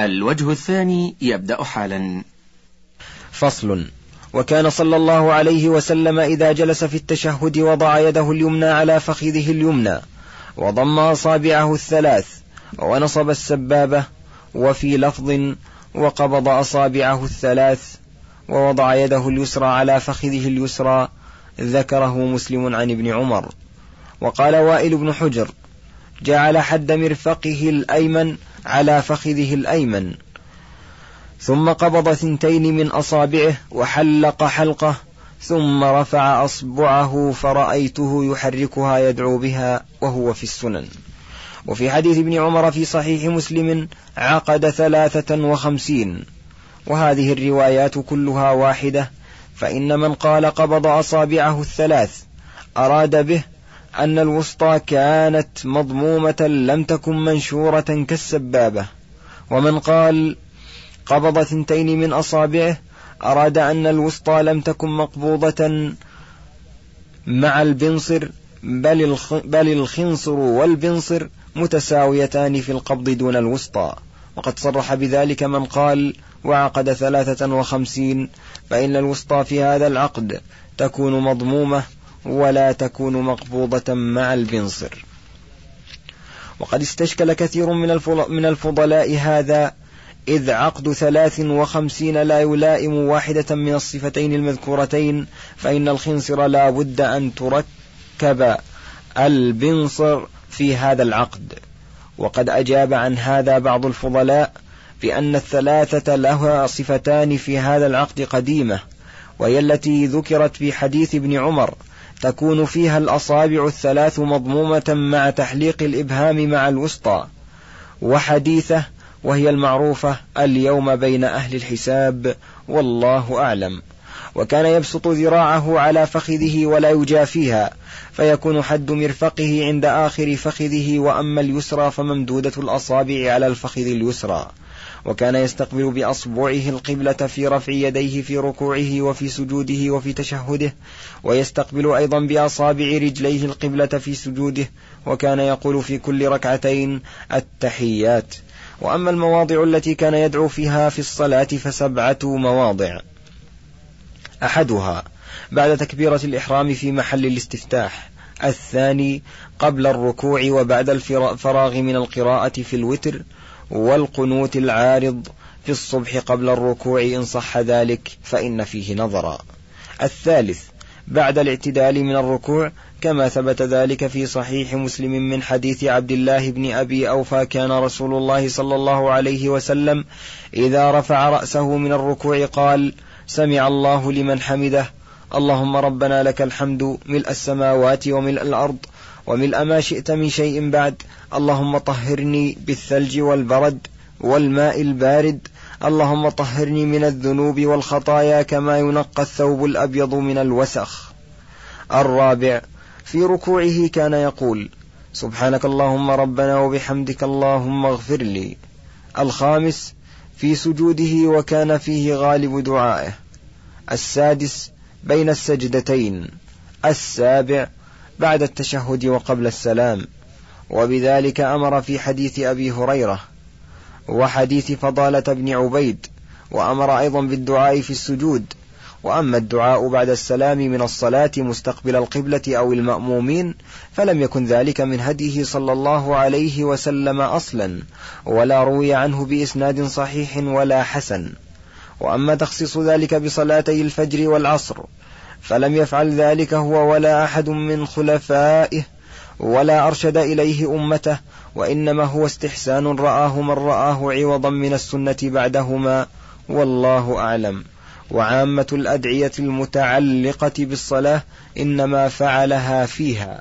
الوجه الثاني يبدأ حالا. فصل. وكان صلى الله عليه وسلم إذا جلس في التشهد وضع يده اليمنى على فخذه اليمنى وضم أصابعه الثلاث ونصب السبابة وفي لفظ وقبض أصابعه الثلاث ووضع يده اليسرى على فخذه اليسرى ذكره مسلم عن ابن عمر. وقال وائل بن حجر جعل حد مرفقه الأيمن على فخذه الأيمن. ثم قبض ثنتين من أصابعه وحلق حلقه ثم رفع أصبعه فرأيته يحركها يدعو بها وهو في السنن. وفي حديث ابن عمر في صحيح مسلم عقد ثلاثة وخمسين. وهذه الروايات كلها واحدة فإن من قال قبض أصابعه الثلاث أراد به أن الوسطى كانت مضمومة لم تكن منشورة كالسبابة. ومن قال قبض ثنتين من أصابعه أراد أن الوسطى لم تكن مقبوضة مع البنصر بل, بل الخنصر والبنصر متساويتان في القبض دون الوسطى. وقد صرح بذلك من قال وعقد ثلاثة وخمسين فإن الوسطى في هذا العقد تكون مضمومة ولا تكون مقبوضة مع البنصر. وقد استشكل كثير من الفضلاء هذا إذ عقد ثلاث وخمسين لا يلائم واحدة من الصفتين المذكورتين فإن الخنصر لا بد أن تركب البنصر في هذا العقد. وقد أجاب عن هذا بعض الفضلاء بأن الثلاثة لها صفتان في هذا العقد قديمة وهي التي ذكرت في حديث ابن عمر تكون فيها الأصابع الثلاث مضمومة مع تحليق الإبهام مع الوسطى وحديثة وهي المعروفة اليوم بين أهل الحساب والله أعلم. وكان يبسط ذراعه على فخذه ولا يجافيها فيكون حد مرفقه عند آخر فخذه وأما اليسرى فممدودة الأصابع على الفخذ اليسرى. وكان يستقبل بأصبعه القبلة في رفع يديه في ركوعه وفي سجوده وفي تشهده ويستقبل أيضا بأصابع رجليه القبلة في سجوده وكان يقول في كل ركعتين التحيات. وأما المواضع التي كان يدعو فيها في الصلاة فسبعة مواضع. أحدها بعد تكبيرة الإحرام في محل الاستفتاح. الثاني قبل الركوع وبعد الفراغ من القراءة في الوتر. والقنوت العارض في الصبح قبل الركوع إن صح ذلك فإن فيه نظرا. الثالث بعد الاعتدال من الركوع كما ثبت ذلك في صحيح مسلم من حديث عبد الله بن أبي أوفى كان رسول الله صلى الله عليه وسلم إذا رفع رأسه من الركوع قال سمع الله لمن حمده اللهم ربنا لك الحمد ملء السماوات وملء الأرض وملء ما شئت من شيء بعد اللهم طهرني بالثلج والبرد والماء البارد اللهم طهرني من الذنوب والخطايا كما ينقى الثوب الأبيض من الوسخ. الرابع في ركوعه كان يقول سبحانك اللهم ربنا وبحمدك اللهم اغفر لي. الخامس في سجوده وكان فيه غالب دعائه. السادس بين السجدتين. السابع بعد التشهد وقبل السلام. وبذلك أمر في حديث أبي هريرة وحديث فضالة بن عبيد وأمر أيضا بالدعاء في السجود. وأما الدعاء بعد السلام من الصلاة مستقبل القبلة أو المأمومين فلم يكن ذلك من هديه صلى الله عليه وسلم أصلا ولا روي عنه بإسناد صحيح ولا حسن. وأما تخصيص ذلك بصلاتي الفجر والعصر فلم يفعل ذلك هو ولا أحد من خلفائه ولا أرشد إليه أمته وإنما هو استحسان رآه من رآه عوضا من السنة بعدهما والله أعلم. وعامة الأدعية المتعلقة بالصلاة إنما فعلها فيها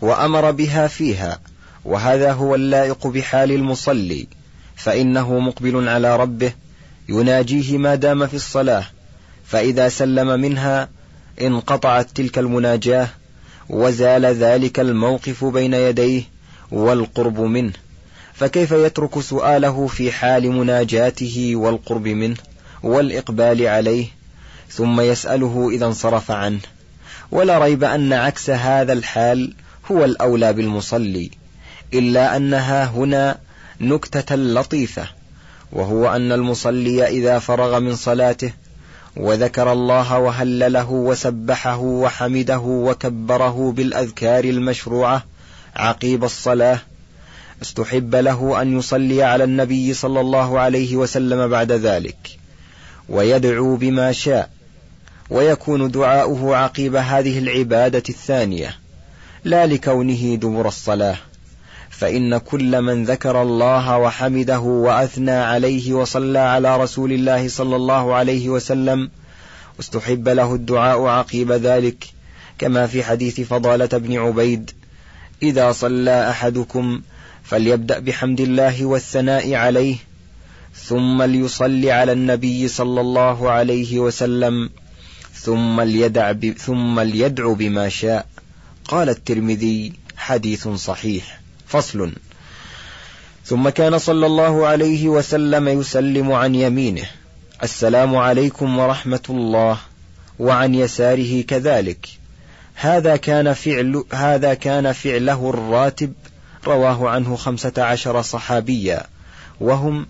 وأمر بها فيها وهذا هو اللائق بحال المصلي فإنه مقبل على ربه يناجيه ما دام في الصلاة فإذا سلم منها انقطعت تلك المناجاة وزال ذلك الموقف بين يديه والقرب منه فكيف يترك سؤاله في حال مناجاته والقرب منه والإقبال عليه؟ ثم يسأله إذا انصرف عنه ولا ريب أن عكس هذا الحال هو الأولى بالمصلي إلا أنها هنا نكتة لطيفة وهو أن المصلي إذا فرغ من صلاته وذكر الله وهلله وسبحه وحمده وكبره بالأذكار المشروعة عقيب الصلاة. استحب له أن يصلي على النبي صلى الله عليه وسلم بعد ذلك. ويدعو بما شاء. ويكون دعاؤه عقيب هذه العبادة الثانية. لا لكونه دبر الصلاة. فإن كل من ذكر الله وحمده وأثنى عليه وصلى على رسول الله صلى الله عليه وسلم واستحب له الدعاء عقيب ذلك كما في حديث فضالة بن عبيد إذا صلى أحدكم فليبدأ بحمد الله والثناء عليه ثم ليصلي على النبي صلى الله عليه وسلم ثم ليدع ثم ليدعو بما شاء. قال الترمذي حديث صحيح. فصل. ثم كان صلى الله عليه وسلم يسلم عن يمينه. السلام عليكم ورحمة الله وعن يساره كذلك. هذا كان فعل هذا كان فعله الراتب رواه عنه خمسة عشر صحابيا. وهم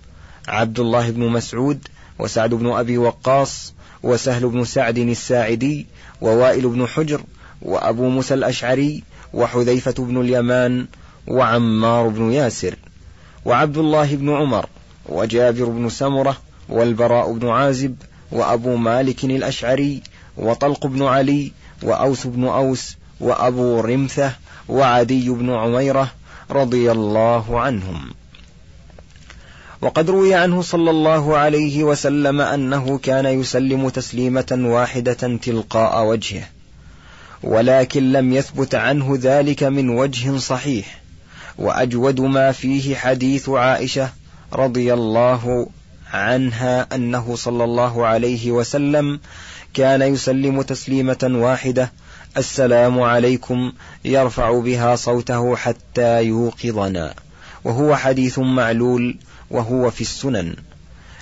عبد الله بن مسعود وسعد بن أبي وقاص وسهل بن سعد الساعدي ووائل بن حجر وأبو موسى الأشعري وحذيفة بن اليمان وعمار بن ياسر وعبد الله بن عمر وجابر بن سمرة والبراء بن عازب وأبو مالك الأشعري وطلق بن علي وأوس بن أوس وأبو رمثة وعدي بن عميرة رضي الله عنهم. وقد روي عنه صلى الله عليه وسلم أنه كان يسلم تسليمة واحدة تلقاء وجهه ولكن لم يثبت عنه ذلك من وجه صحيح. وأجود ما فيه حديث عائشة رضي الله عنها أنه صلى الله عليه وسلم كان يسلم تسليمة واحدة السلام عليكم يرفع بها صوته حتى يوقظنا. وهو حديث معلول وهو في السنن.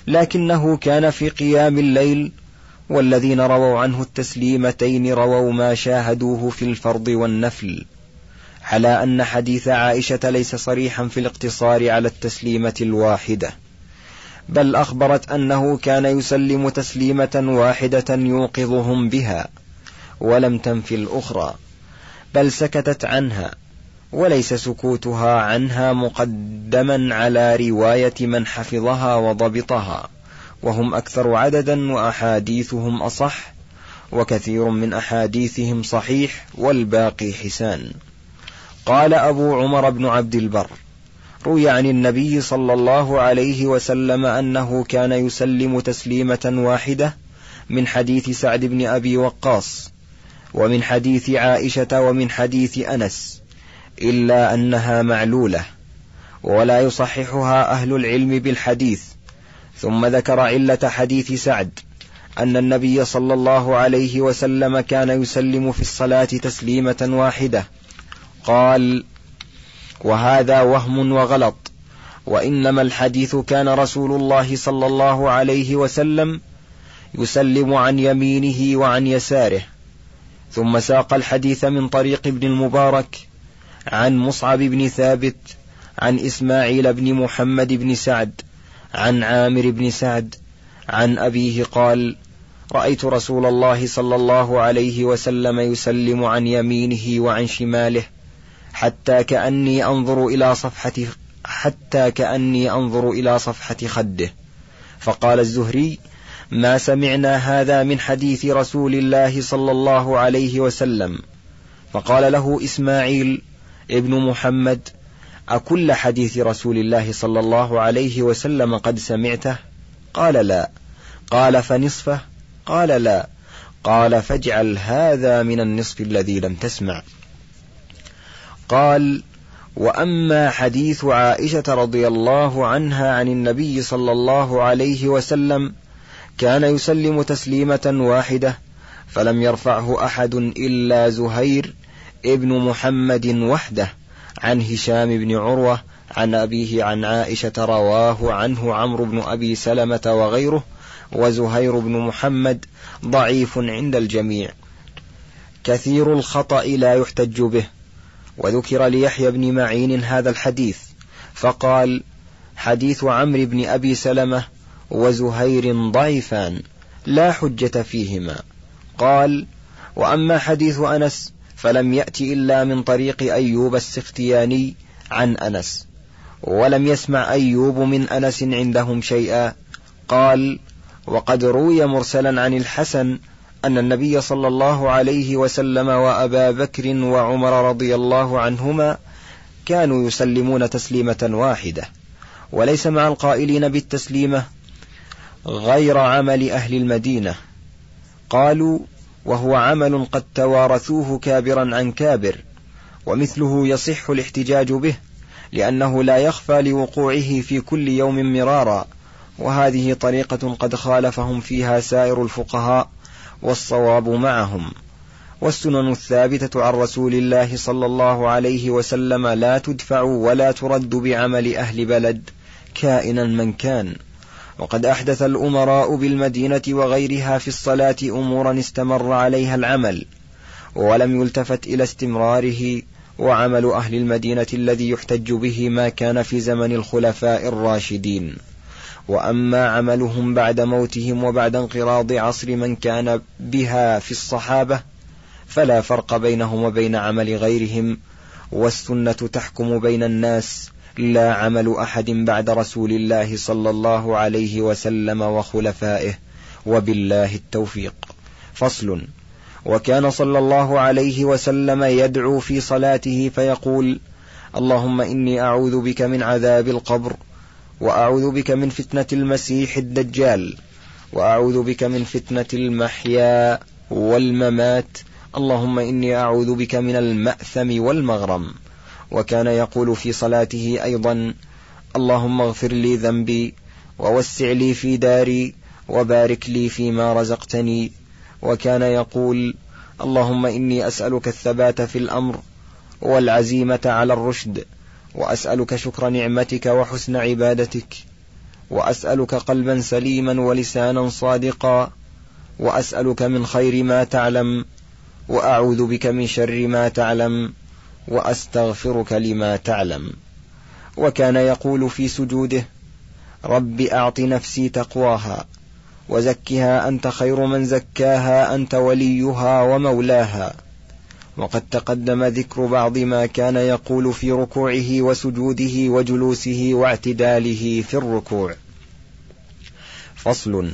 لكنه كان في قيام الليل والذين رووا عنه التسليمتين رووا ما شاهدوه في الفرض والنفل. على أن حديث عائشة ليس صريحا في الاقتصار على التسليمة الواحدة بل أخبرت أنه كان يسلم تسليمة واحدة يوقظهم بها ولم تنفي الأخرى بل سكتت عنها وليس سكوتها عنها مقدما على رواية من حفظها وضبطها وهم أكثر عددا وأحاديثهم أصح وكثير من أحاديثهم صحيح والباقي حسان. قال أبو عمر بن عبد البر روي عن النبي صلى الله عليه وسلم أنه كان يسلم تسليمة واحدة من حديث سعد بن أبي وقاص ومن حديث عائشة ومن حديث أنس إلا أنها معلولة ولا يصححها أهل العلم بالحديث. ثم ذكر علة حديث سعد أن النبي صلى الله عليه وسلم كان يسلم في الصلاة تسليمة واحدة قال وهذا وهم وغلط وإنما الحديث كان رسول الله صلى الله عليه وسلم يسلم عن يمينه وعن يساره ثم ساق الحديث من طريق ابن المبارك عن مصعب بن ثابت عن إسماعيل بن محمد بن سعد عن عامر بن سعد عن أبيه قال رأيت رسول الله صلى الله عليه وسلم يسلم عن يمينه وعن شماله حتى كأني أنظر إلى صفحة حتى كأني أنظر إلى صفحة خده. فقال الزهري ما سمعنا هذا من حديث رسول الله صلى الله عليه وسلم. فقال له إسماعيل ابن محمد أكل حديث رسول الله صلى الله عليه وسلم قد سمعته؟ قال لا. قال فنصفه؟ قال لا. قال فاجعل هذا من النصف الذي لم تسمع. قال وأما حديث عائشة رضي الله عنها عن النبي صلى الله عليه وسلم كان يسلم تسليمة واحدة فلم يرفعه أحد إلا زهير ابن محمد وحده عن هشام بن عروة عن أبيه عن عائشة رواه عنه عمرو بن أبي سلمة وغيره وزهير بن محمد ضعيف عند الجميع. كثير الخطأ لا يحتج به. وذكر ليحيى بن معين هذا الحديث فقال حديث عمرو بن أبي سلمة وزهير ضعيفان لا حجة فيهما. قال وأما حديث أنس فلم يأت إلا من طريق أيوب السختياني عن أنس ولم يسمع أيوب من أنس عندهم شيئا. قال وقد روي مرسلا عن الحسن أن النبي صلى الله عليه وسلم وأبا بكر وعمر رضي الله عنهما كانوا يسلمون تسليمة واحدة وليس مع القائلين بالتسليمة غير عمل أهل المدينة. قالوا وهو عمل قد توارثوه كابرا عن كابر ومثله يصح الاحتجاج به لأنه لا يخفى لوقوعه في كل يوم مرارا وهذه طريقة قد خالفهم فيها سائر الفقهاء. والصواب معهم. والسنن الثابتة عن رسول الله صلى الله عليه وسلم لا تدفع ولا ترد بعمل أهل بلد كائنا من كان. وقد أحدث الأمراء بالمدينة وغيرها في الصلاة أمورا استمر عليها العمل ولم يلتفت إلى استمراره وعمل أهل المدينة الذي يحتج به ما كان في زمن الخلفاء الراشدين. وأما عملهم بعد موتهم وبعد انقراض عصر من كان بها في الصحابة فلا فرق بينهم وبين عمل غيرهم والسنة تحكم بين الناس لا عمل أحد بعد رسول الله صلى الله عليه وسلم وخلفائه وبالله التوفيق. فصل. وكان صلى الله عليه وسلم يدعو في صلاته فيقول اللهم إني أعوذ بك من عذاب القبر وأعوذ بك من فتنة المسيح الدجال وأعوذ بك من فتنة المحيا والممات. اللهم إني أعوذ بك من المأثم والمغرم. وكان يقول في صلاته أيضا اللهم اغفر لي ذنبي ووسع لي في داري وبارك لي فيما رزقتني. وكان يقول اللهم إني أسألك الثبات في الأمر والعزيمة على الرشد. وأسألك شكر نعمتك وحسن عبادتك. وأسألك قلبا سليما ولسانا صادقا. وأسألك من خير ما تعلم. وأعوذ بك من شر ما تعلم. وأستغفرك لما تعلم. وكان يقول في سجوده رب أعط نفسي تقواها وزكها أنت خير من زكاها أنت وليها ومولاها. وقد تقدم ذكر بعض ما كان يقول في ركوعه وسجوده وجلوسه واعتداله في الركوع. فصل.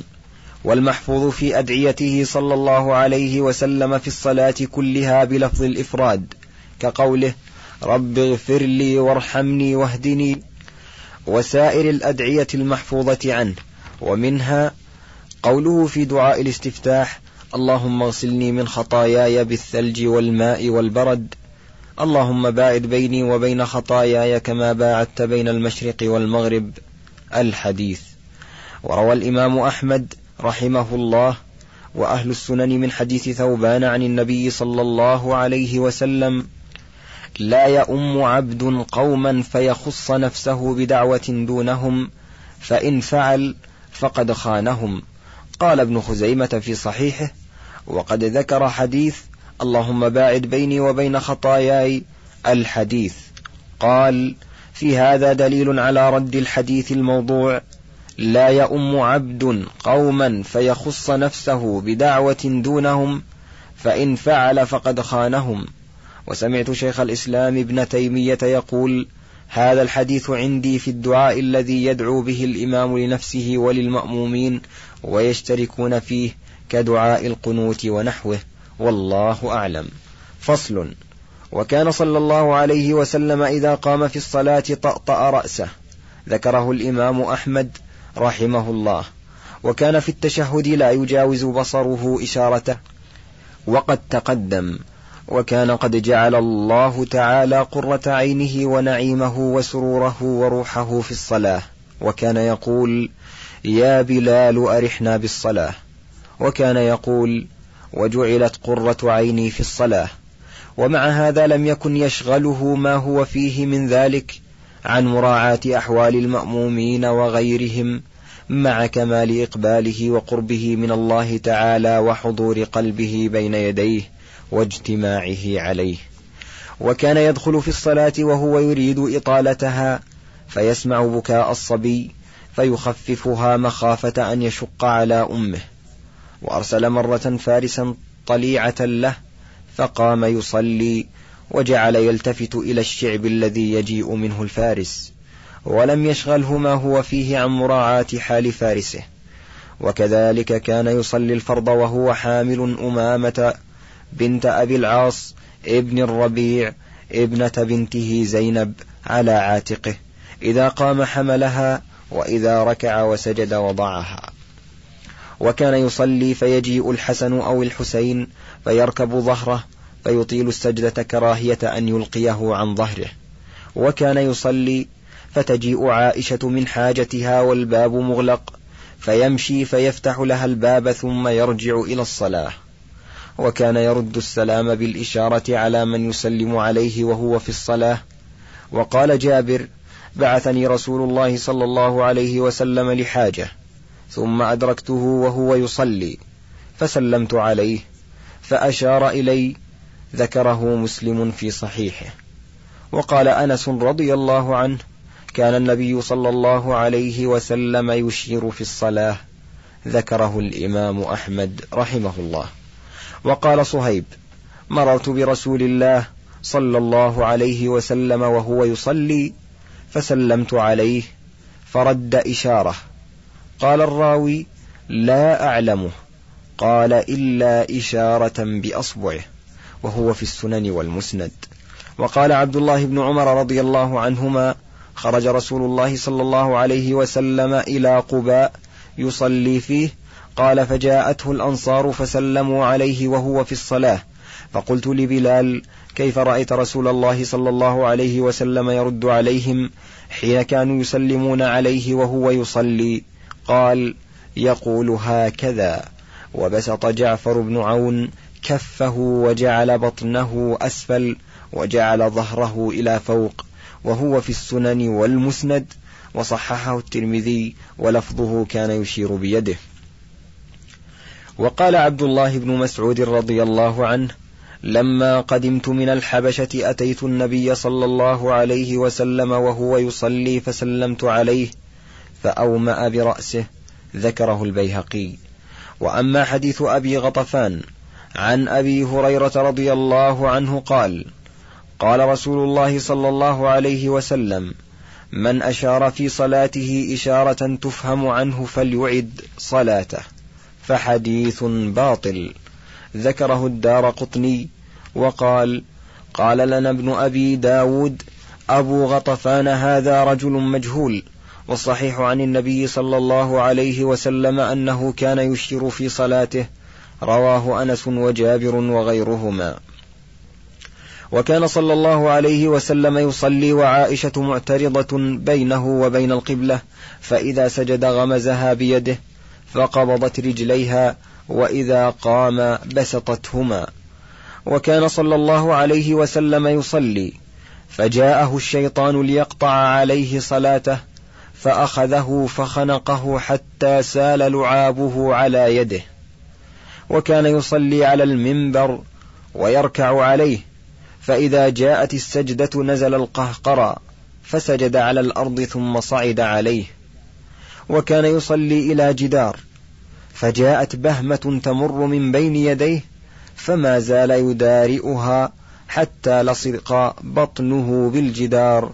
والمحفوظ في أدعيته صلى الله عليه وسلم في الصلاة كلها بلفظ الإفراد كقوله رب اغفر لي وارحمني واهدني وسائر الأدعية المحفوظة عنه ومنها قوله في دعاء الاستفتاح اللهم اغسلني من خطاياي بالثلج والماء والبرد. اللهم باعد بيني وبين خطاياي كما باعدت بين المشرق والمغرب. الحديث. وروى الإمام أحمد رحمه الله وأهل السنن من حديث ثوبان عن النبي صلى الله عليه وسلم لا يؤم عبد قوما فيخص نفسه بدعوة دونهم فإن فعل فقد خانهم قال ابن خزيمة في صحيحه وقد ذكر حديث اللهم باعد بيني وبين خطاياي الحديث. قال في هذا دليل على رد الحديث الموضوع لا يؤم عبد قوما فيخص نفسه بدعوة دونهم فإن فعل فقد خانهم. وسمعت شيخ الإسلام ابن تيمية يقول هذا الحديث عندي في الدعاء الذي يدعو به الإمام لنفسه وللمأمومين ويشتركون فيه كدعاء القنوت ونحوه والله أعلم. فصل. وكان صلى الله عليه وسلم إذا قام في الصلاة طأطأ رأسه. ذكره الإمام أحمد رحمه الله. وكان في التشهد لا يجاوز بصره إشارته. وقد تقدم. وكان قد جعل الله تعالى قرة عينه ونعيمه وسروره وروحه في الصلاة. وكان يقول يا بلال أرحنا بالصلاة. وكان يقول وجعلت قرة عيني في الصلاة ومع هذا لم يكن يشغله ما هو فيه من ذلك عن مراعاة أحوال المأمومين وغيرهم مع كمال إقباله وقربه من الله تعالى وحضور قلبه بين يديه واجتماعه عليه. وكان يدخل في الصلاة وهو يريد إطالتها فيسمع بكاء الصبي فيخففها مخافة أن يشق على أمه. وأرسل مرة فارسا طليعة له فقام يصلي وجعل يلتفت إلى الشعب الذي يجيء منه الفارس ولم يشغله ما هو فيه عن مراعاة حال فارسه. وكذلك كان يصلي الفرض وهو حامل أمامة بنت أبي العاص ابن الربيع ابنة بنته زينب على عاتقه إذا قام حملها وإذا ركع وسجد وضعها. وكان يصلي فيجيء الحسن أو الحسين فيركب ظهره فيطيل السجدة كراهية أن يلقيه عن ظهره. وكان يصلي فتجيء عائشة من حاجتها والباب مغلق فيمشي فيفتح لها الباب ثم يرجع إلى الصلاة. وكان يرد السلام بالإشارة على من يسلم عليه وهو في الصلاة. وقال جابر بعثني رسول الله صلى الله عليه وسلم لحاجة. ثم أدركته وهو يصلي فسلمت عليه فأشار إلي ذكره مسلم في صحيحه. وقال أنس رضي الله عنه كان النبي صلى الله عليه وسلم يشير في الصلاة ذكره الإمام أحمد رحمه الله. وقال صهيب مررت برسول الله صلى الله عليه وسلم وهو يصلي فسلمت عليه فرد إشارة. قال الراوي لا أعلمه قال إلا إشارة بأصبعه وهو في السنن والمسند. وقال عبد الله بن عمر رضي الله عنهما خرج رسول الله صلى الله عليه وسلم إلى قباء يصلي فيه قال فجاءته الأنصار فسلموا عليه وهو في الصلاة. فقلت لبلال كيف رأيت رسول الله صلى الله عليه وسلم يرد عليهم حين كانوا يسلمون عليه وهو يصلي؟ قال يقول هكذا وبسط جعفر بن عون كفه وجعل بطنه أسفل وجعل ظهره إلى فوق وهو في السنن والمسند وصححه الترمذي ولفظه كان يشير بيده. وقال عبد الله بن مسعود رضي الله عنه لما قدمت من الحبشة أتيت النبي صلى الله عليه وسلم وهو يصلي فسلمت عليه فأومأ برأسه ذكره البيهقي. وأما حديث أبي غطفان عن أبي هريرة رضي الله عنه قال قال رسول الله صلى الله عليه وسلم من أشار في صلاته إشارة تفهم عنه فليعد صلاته فحديث باطل. ذكره الدار قطني وقال قال لنا ابن أبي داود أبو غطفان هذا رجل مجهول والصحيح عن النبي صلى الله عليه وسلم أنه كان يشير في صلاته رواه أنس وجابر وغيرهما. وكان صلى الله عليه وسلم يصلي وعائشة معترضة بينه وبين القبلة فإذا سجد غمزها بيده فقبضت رجليها وإذا قام بسطتهما. وكان صلى الله عليه وسلم يصلي فجاءه الشيطان ليقطع عليه صلاته فأخذه فخنقه حتى سال لعابه على يده. وكان يصلي على المنبر ويركع عليه. فإذا جاءت السجدة نزل القهقرى فسجد على الأرض ثم صعد عليه. وكان يصلي إلى جدار. فجاءت بهمة تمر من بين يديه فما زال يدارئها حتى لصق بطنه بالجدار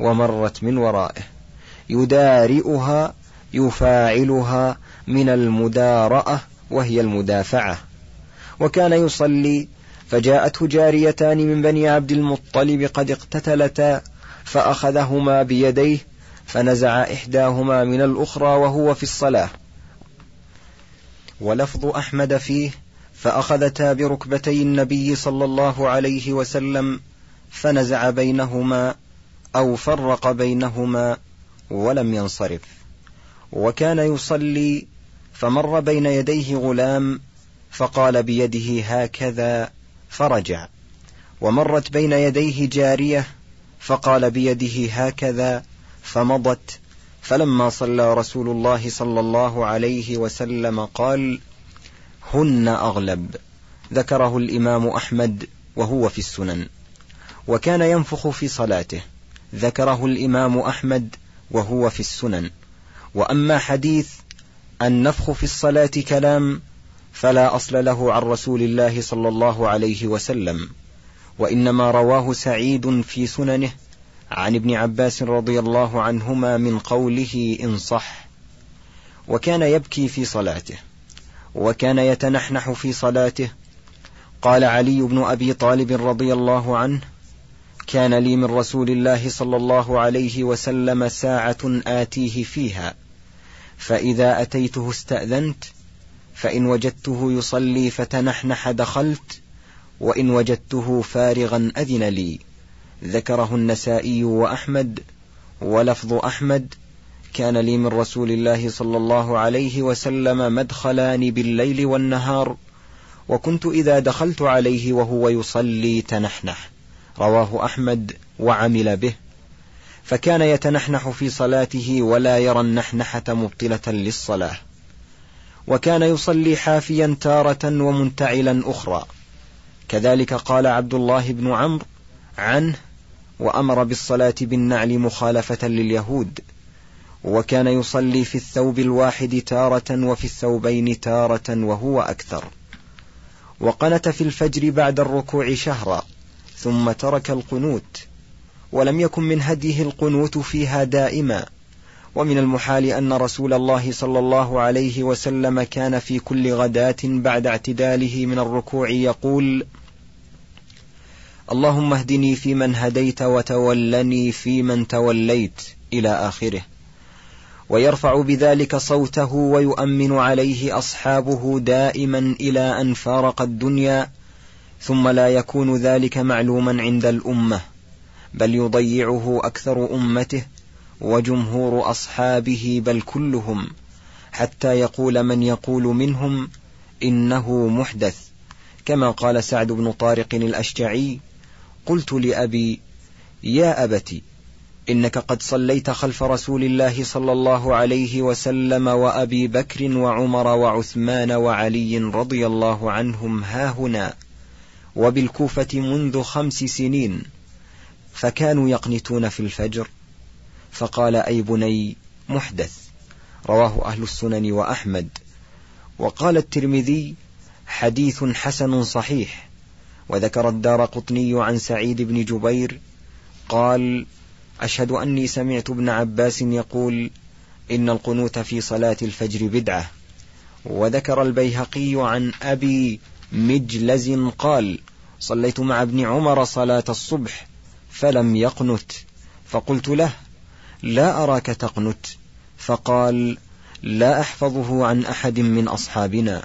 ومرت من ورائه. يدارئها يفاعلها من المدارأة وهي المدافعة. وكان يصلي فجاءته جاريتان من بني عبد المطلب قد اقتتلتا فأخذهما بيديه فنزع إحداهما من الأخرى وهو في الصلاة. ولفظ أحمد فيه فأخذتا بركبتي النبي صلى الله عليه وسلم فنزع بينهما أو فرق بينهما. ولم ينصرف. وكان يصلي فمر بين يديه غلام فقال بيده هكذا فرجع. ومرت بين يديه جارية فقال بيده هكذا فمضت. فلما صلى رسول الله صلى الله عليه وسلم قال هن أغلب ذكره الإمام أحمد وهو في السنن. وكان ينفخ في صلاته. ذكره الإمام أحمد وهو في السنن. وأما حديث النفخ في الصلاة كلام فلا أصل له عن رسول الله صلى الله عليه وسلم. وإنما رواه سعيد في سننه عن ابن عباس رضي الله عنهما من قوله إن صح. وكان يبكي في صلاته وكان يتنحنح في صلاته. قال علي بن أبي طالب رضي الله عنه كان لي من رسول الله صلى الله عليه وسلم ساعة آتيه فيها. فإذا أتيته استأذنت فإن وجدته يصلي فتنحنح دخلت وإن وجدته فارغا أذن لي. ذكره النسائي وأحمد ولفظ أحمد كان لي من رسول الله صلى الله عليه وسلم مدخلان بالليل والنهار وكنت إذا دخلت عليه وهو يصلي تنحنح. رواه أحمد وعمل به. فكان يتنحنح في صلاته ولا يرى النحنحة مبطلة للصلاة. وكان يصلي حافيا تارة ومنتعلا أخرى. كذلك قال عبد الله بن عمرو عنه وأمر بالصلاة بالنعل مخالفة لليهود. وكان يصلي في الثوب الواحد تارة وفي الثوبين تارة وهو أكثر. وقنت في الفجر بعد الركوع شهرا. ثم ترك القنوت ولم يكن من هديه القنوت فيها دائما. ومن المحال أن رسول الله صلى الله عليه وسلم كان في كل غداة بعد اعتداله من الركوع يقول اللهم اهدني فيمن هديت وتولني فيمن توليت إلى آخره. ويرفع بذلك صوته ويؤمن عليه أصحابه دائما إلى أن فارق الدنيا ثم لا يكون ذلك معلوما عند الأمة بل يضيعه أكثر أمته وجمهور أصحابه بل كلهم حتى يقول من يقول منهم إنه محدث. كما قال سعد بن طارق الأشجعي قلت لأبي يا أبت إنك قد صليت خلف رسول الله صلى الله عليه وسلم وأبي بكر وعمر وعثمان وعلي رضي الله عنهم هاهنا وبالكوفة منذ خمس سنين فكانوا يقنتون في الفجر فقال أي بني محدث رواه أهل السنن وأحمد. وقال الترمذي حديث حسن صحيح. وذكر الدار قطني عن سعيد بن جبير قال أشهد أني سمعت ابن عباس يقول إن القنوت في صلاة الفجر بدعة. وذكر البيهقي عن أبي مجلز قال صليت مع ابن عمر صلاة الصبح فلم يقنت. فقلت له لا أراك تقنت. فقال لا أحفظه عن أحد من أصحابنا.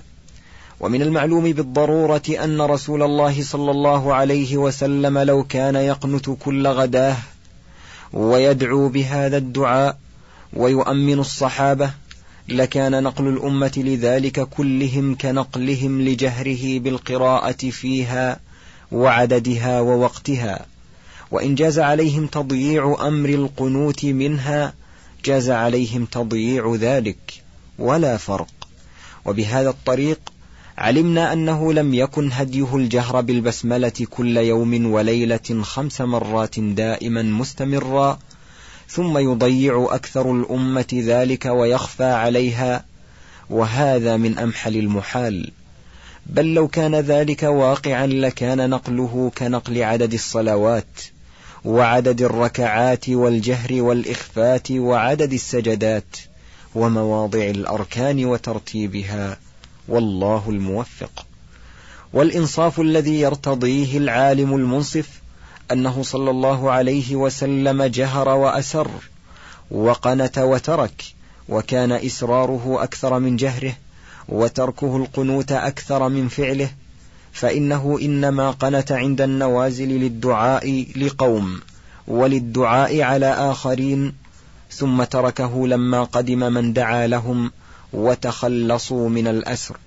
ومن المعلوم بالضرورة أن رسول الله صلى الله عليه وسلم لو كان يقنت كل غداه ويدعو بهذا الدعاء ويؤمن الصحابة لكان نقل الأمة لذلك كلهم كنقلهم لجهره بالقراءة فيها وعددها ووقتها. وإن جاز عليهم تضييع أمر القنوت منها جاز عليهم تضييع ذلك. ولا فرق. وبهذا الطريق علمنا أنه لم يكن هديه الجهر بالبسملة كل يوم وليلة خمس مرات دائما مستمرا ثم يضيع أكثر الأمة ذلك ويخفى عليها وهذا من أمحل المحال. بل لو كان ذلك واقعا لكان نقله كنقل عدد الصلوات وعدد الركعات والجهر والإخفات وعدد السجدات ومواضع الأركان وترتيبها. والله الموفق. والإنصاف الذي يرتضيه العالم المنصف أنه صلى الله عليه وسلم جهر وأسر وقنت وترك وكان إسراره أكثر من جهره وتركه القنوت أكثر من فعله فإنه إنما قنت عند النوازل للدعاء لقوم وللدعاء على آخرين ثم تركه لما قدم من دعا لهم وتخلصوا من الأسر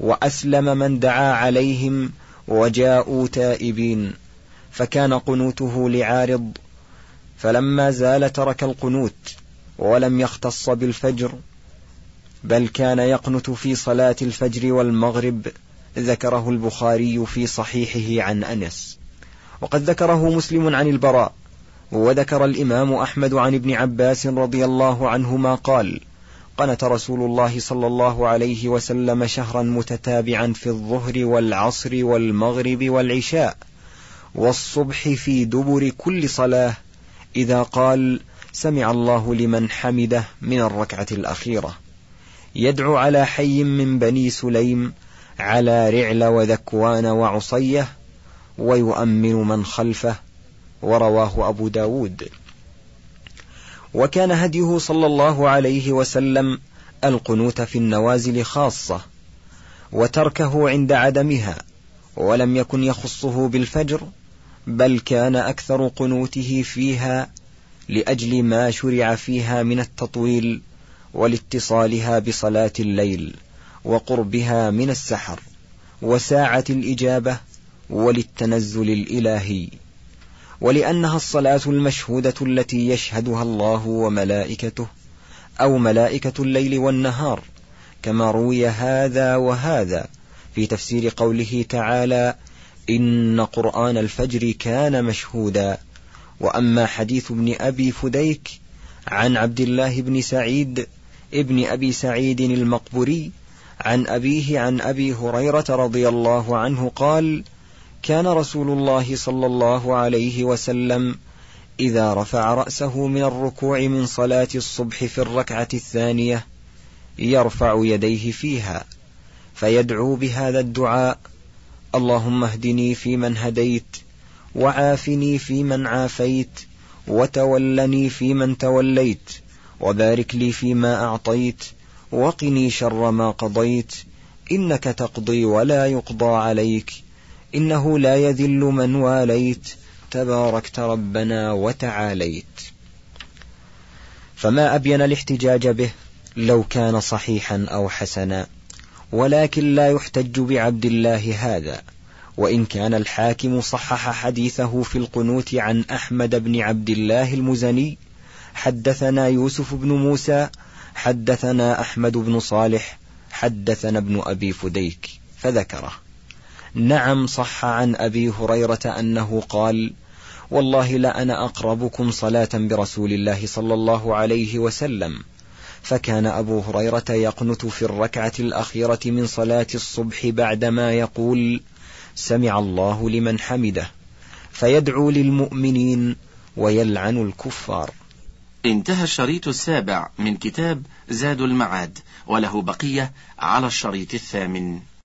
وأسلم من دعا عليهم وجاءوا تائبين. فكان قنوته لعارض فلما زال ترك القنوت ولم يختص بالفجر بل كان يقنت في صلاة الفجر والمغرب ذكره البخاري في صحيحه عن أنس. وقد ذكره مسلم عن البراء وذكر الإمام أحمد عن ابن عباس رضي الله عنهما قال قنت رسول الله صلى الله عليه وسلم شهرا متتابعا في الظهر والعصر والمغرب والعشاء. والصبح في دبر كل صلاة إذا قال سمع الله لمن حمده من الركعة الأخيرة. يدعو على حي من بني سليم على رعل وذكوان وعصية ويؤمن من خلفه ورواه أبو داود. وكان هديه صلى الله عليه وسلم القنوت في النوازل خاصة وتركه عند عدمها ولم يكن يخصه بالفجر بل كان أكثر قنوته فيها لأجل ما شرع فيها من التطويل ولاتصالها بصلاة الليل وقربها من السحر وساعة الإجابة وللتنزل الإلهي. ولأنها الصلاة المشهودة التي يشهدها الله وملائكته أو ملائكة الليل والنهار كما روي هذا وهذا في تفسير قوله تعالى إن قرآن الفجر كان مشهودا. وأما حديث ابن أبي فديك عن عبد الله بن سعيد ابن أبي سعيد المقبري عن أبيه عن أبي هريرة رضي الله عنه قال كان رسول الله صلى الله عليه وسلم إذا رفع رأسه من الركوع من صلاة الصبح في الركعة الثانية يرفع يديه فيها فيدعو بهذا الدعاء اللهم اهدني فيمن هديت وعافني فيمن عافيت وتولني فيمن توليت وبارك لي فيما أعطيت وقني شر ما قضيت إنك تقضي ولا يقضى عليك إنه لا يذل من واليت تباركت ربنا وتعاليت. فما أبين الاحتجاج به لو كان صحيحا أو حسنا. ولكن لا يحتج بعبد الله هذا. وإن كان الحاكم صحح حديثه في القنوت عن أحمد بن عبد الله المزني حدثنا يوسف بن موسى حدثنا أحمد بن صالح حدثنا ابن أبي فديك فذكره. نعم صح عن أبي هريرة أنه قال والله لأنا أقربكم صلاة برسول الله صلى الله عليه وسلم. فكان أبو هريرة يقنت في الركعة الأخيرة من صلاة الصبح بعدما يقول سمع الله لمن حمده فيدعو للمؤمنين ويلعن الكفار. انتهى الشريط السابع من كتاب زاد المعاد وله بقية على الشريط الثامن.